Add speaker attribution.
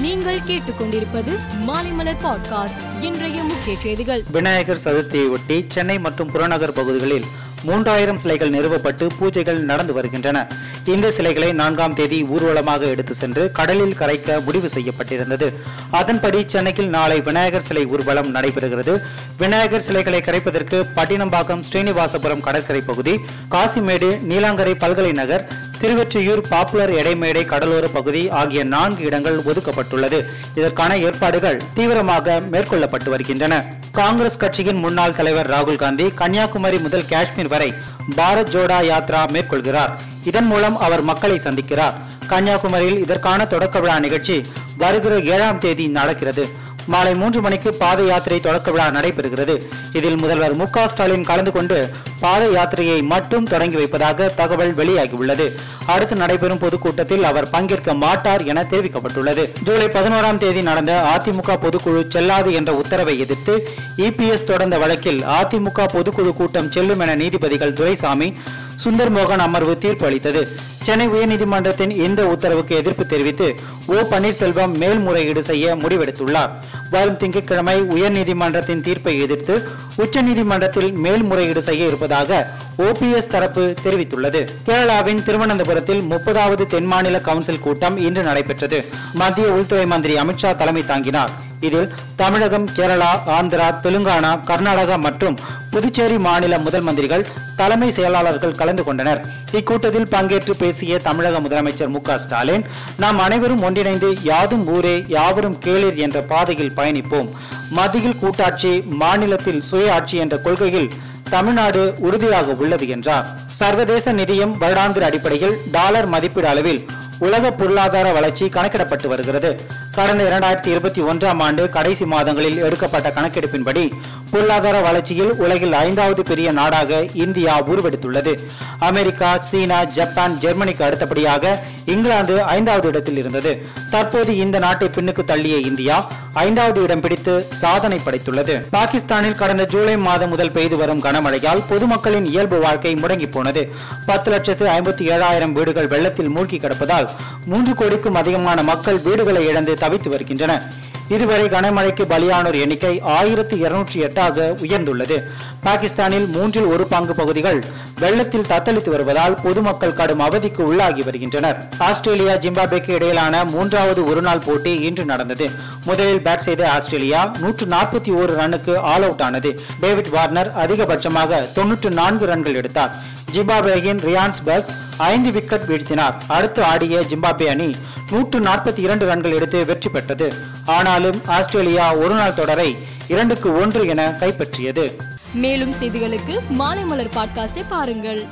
Speaker 1: நீங்கள் கேட்டுக்கொண்டிருப்பது மாலைமலர் பாட்காஸ்ட் இன்றைய முக்கிய செய்திகள்.
Speaker 2: விநாயகர் சதுர்த்தியை ஒட்டி சென்னை மற்றும் புறநகர் பகுதிகளில் மூன்றாயிரம் சிலைகள் நிறுவப்பட்டு பூஜைகள் நடந்து வருகின்றன. இந்த சிலைகளை நான்காம் தேதி ஊர்வலமாக எடுத்து சென்று கடலில் கரைக்க முடிவு செய்யப்பட்டிருந்தது. அதன்படி சென்னையில் நாளை விநாயகர் சிலை ஊர்வலம் நடைபெறுகிறது. விநாயகர் சிலைகளை கரைப்பதற்கு பட்டினம்பாக்கம் ஸ்ரீனிவாசபுரம் கடற்கரை பகுதி காசிமேடு நீலாங்கரை பல்கலை நகர் திருவொற்றியூர் பாப்புலர் எடைமேடை கடலோர பகுதி ஆகிய நான்கு இடங்கள் ஒதுக்கப்பட்டுள்ளது. இதற்கான ஏற்பாடுகள் தீவிரமாக மேற்கொள்ளப்பட்டு வருகின்றன. காங்கிரஸ் கட்சியின் முன்னாள் தலைவர் ராகுல் காந்தி கன்னியாகுமரி முதல் காஷ்மீர் வரை பாரத் ஜோடா யாத்ரா மேற்கொள்கிறார். இதன் மூலம் அவர் மக்களை சந்திக்கிறார். கன்னியாகுமரியில் இதற்கான தொடக்க விழா நிகழ்ச்சி வருகிற ஏழாம் தேதி நடக்கிறது. மாலை மூன்று மணிக்கு பாத யாத்திரை தொடக்க விழா நடைபெறுகிறது. இதில் முதல்வர் மு ஸ்டாலின் கலந்து கொண்டு பாத யாத்திரையை மட்டும் தொடங்கி வைப்பதாக தகவல் வெளியாகியுள்ளது. அடுத்து நடைபெறும் பொதுக்கூட்டத்தில் அவர் பங்கேற்க மாட்டார் என தெரிவிக்கப்பட்டுள்ளது. ஜூலை பதினோராம் தேதி நடந்த அதிமுக பொதுக்குழு செல்லாது என்ற உத்தரவை எதிர்த்து இபிஎஸ் தொடர்ந்த வழக்கில் அதிமுக பொதுக்குழு கூட்டம் செல்லும் என நீதிபதிகள் துரைசாமி சுந்தர் மோகன் அமர்வு தீர்ப்பு அளித்தது சென்னை உயர்நீதிமன்றத்தின் இந்த உத்தரவுக்கு எதிர்ப்பு தெரிவித்து ஓ பன்னீர்செல்வம் மேல்முறையீடு செய்ய முடிவெடுத்துள்ளார். வரும் திங்கட்கிழமை உயர்நீதிமன்றத்தின் தீர்ப்பை எதிர்த்து உச்சநீதிமன்றத்தில் மேல்முறையீடு செய்ய இருப்பதாக ஓபிஎஸ் தரப்பு தெரிவித்துள்ளது. கேரளாவின் திருவனந்தபுரத்தில் முப்பதாவது தென்மாநில கவுன்சில் கூட்டம் இன்று நடைபெற்றது. மத்திய உள்துறை மந்திரி அமித்ஷா தலைமை தாங்கினார். இதில் தமிழகம் கேரளா ஆந்திரா தெலுங்கானா கர்நாடகா மற்றும் புதுச்சேரி மாநில முதல் மந்திரிகள் தலைமை செயலாளர்கள் கலந்து கொண்டனர். இக்கூட்டத்தில் பங்கேற்று பேசிய தமிழக முதலமைச்சர் மு ஸ்டாலின் நாம் அனைவரும் ஒன்றிணைந்து யாதும் ஊரே யாவரும் கேளிர் என்ற பாதையில் பயணிப்போம். மத்தியில் கூட்டாட்சி மாநிலத்தில் சுய ஆட்சி என்ற கொள்கையில் தமிழ்நாடு உறுதியாக உள்ளது என்றார். சர்வதேச நிதியம் வருடாந்திர அடிப்படையில் டாலர் மதிப்பீடு அளவில் உலக பொருளாதார வளர்ச்சி கணக்கிடப்பட்டு வருகிறது. கடந்த இரண்டாயிரத்தி இருபத்தி ஒன்றாம் ஆண்டு கடைசி மாதங்களில் எடுக்கப்பட்ட கணக்கெடுப்பின்படி பொருளாதார வளர்ச்சியில் உலகில் ஐந்தாவது பெரிய நாடாக இந்தியா உருவெடுத்துள்ளது. அமெரிக்கா சீனா ஜப்பான் ஜெர்மனிக்கு அடுத்தபடியாக இங்கிலாந்து ஐந்தாவது இடத்தில் இருந்தது. தற்போது இந்த நாட்டை பின்னுக்கு தள்ளிய இந்தியா ஐந்தாவது இடம் பிடித்து சாதனை படைத்துள்ளது. பாகிஸ்தானில் கடந்த ஜூலை மாதம் முதல் பெய்து வரும் கனமழையால் பொதுமக்களின் இயல்பு வாழ்க்கை முடங்கி போனது. பத்து லட்சத்து ஐம்பத்தி ஏழாயிரம் வீடுகள் வெள்ளத்தில் மூழ்கி கிடப்பதால் மூன்று கோடிக்கும் அதிகமான மக்கள் வீடுகளை இழந்து தவித்து வருகின்றனர். இதுவரை கனமழைக்கு பலியானோர் எண்ணிக்கை ஆயிரத்தி இருநூற்றி எட்டாக உயர்ந்துள்ளது. பாகிஸ்தானில் மூன்றில் ஒரு பங்கு பகுதிகள் வெள்ளத்தில் தத்தளித்து வருவதால் பொதுமக்கள் கடும் அவதிக்கு உள்ளாகி வருகின்றனர். ஆஸ்திரேலியா ஜிம்பாபேக்கு இடையிலான மூன்றாவது ஒருநாள் போட்டி இன்று நடந்தது. முதலில் பேட் செய்த ஆஸ்திரேலியா நூற்று நாற்பத்தி ஓரு ரன்னுக்கு ஆல் அவுட் ஆனது. டேவிட் வார்னர் அதிகபட்சமாக தொன்னூற்று நான்கு ரன்கள் எடுத்தார். ஜிம்பாபேயின் ரியான்ஸ்பர்க் ஐந்து விக்கெட் வீழ்த்தினார். அடுத்து ஆடிய ஜிம்பாப்வே அணி நூற்று நாற்பத்தி இரண்டு ரன்கள் எடுத்து வெற்றி பெற்றது. ஆனாலும் ஆஸ்திரேலியா ஒருநாள் தொடரை இரண்டுக்கு ஒன்று என கைப்பற்றியது.
Speaker 1: மேலும் செய்திகளுக்கு மாலைமலர் பாட்காஸ்டை பாருங்கள்.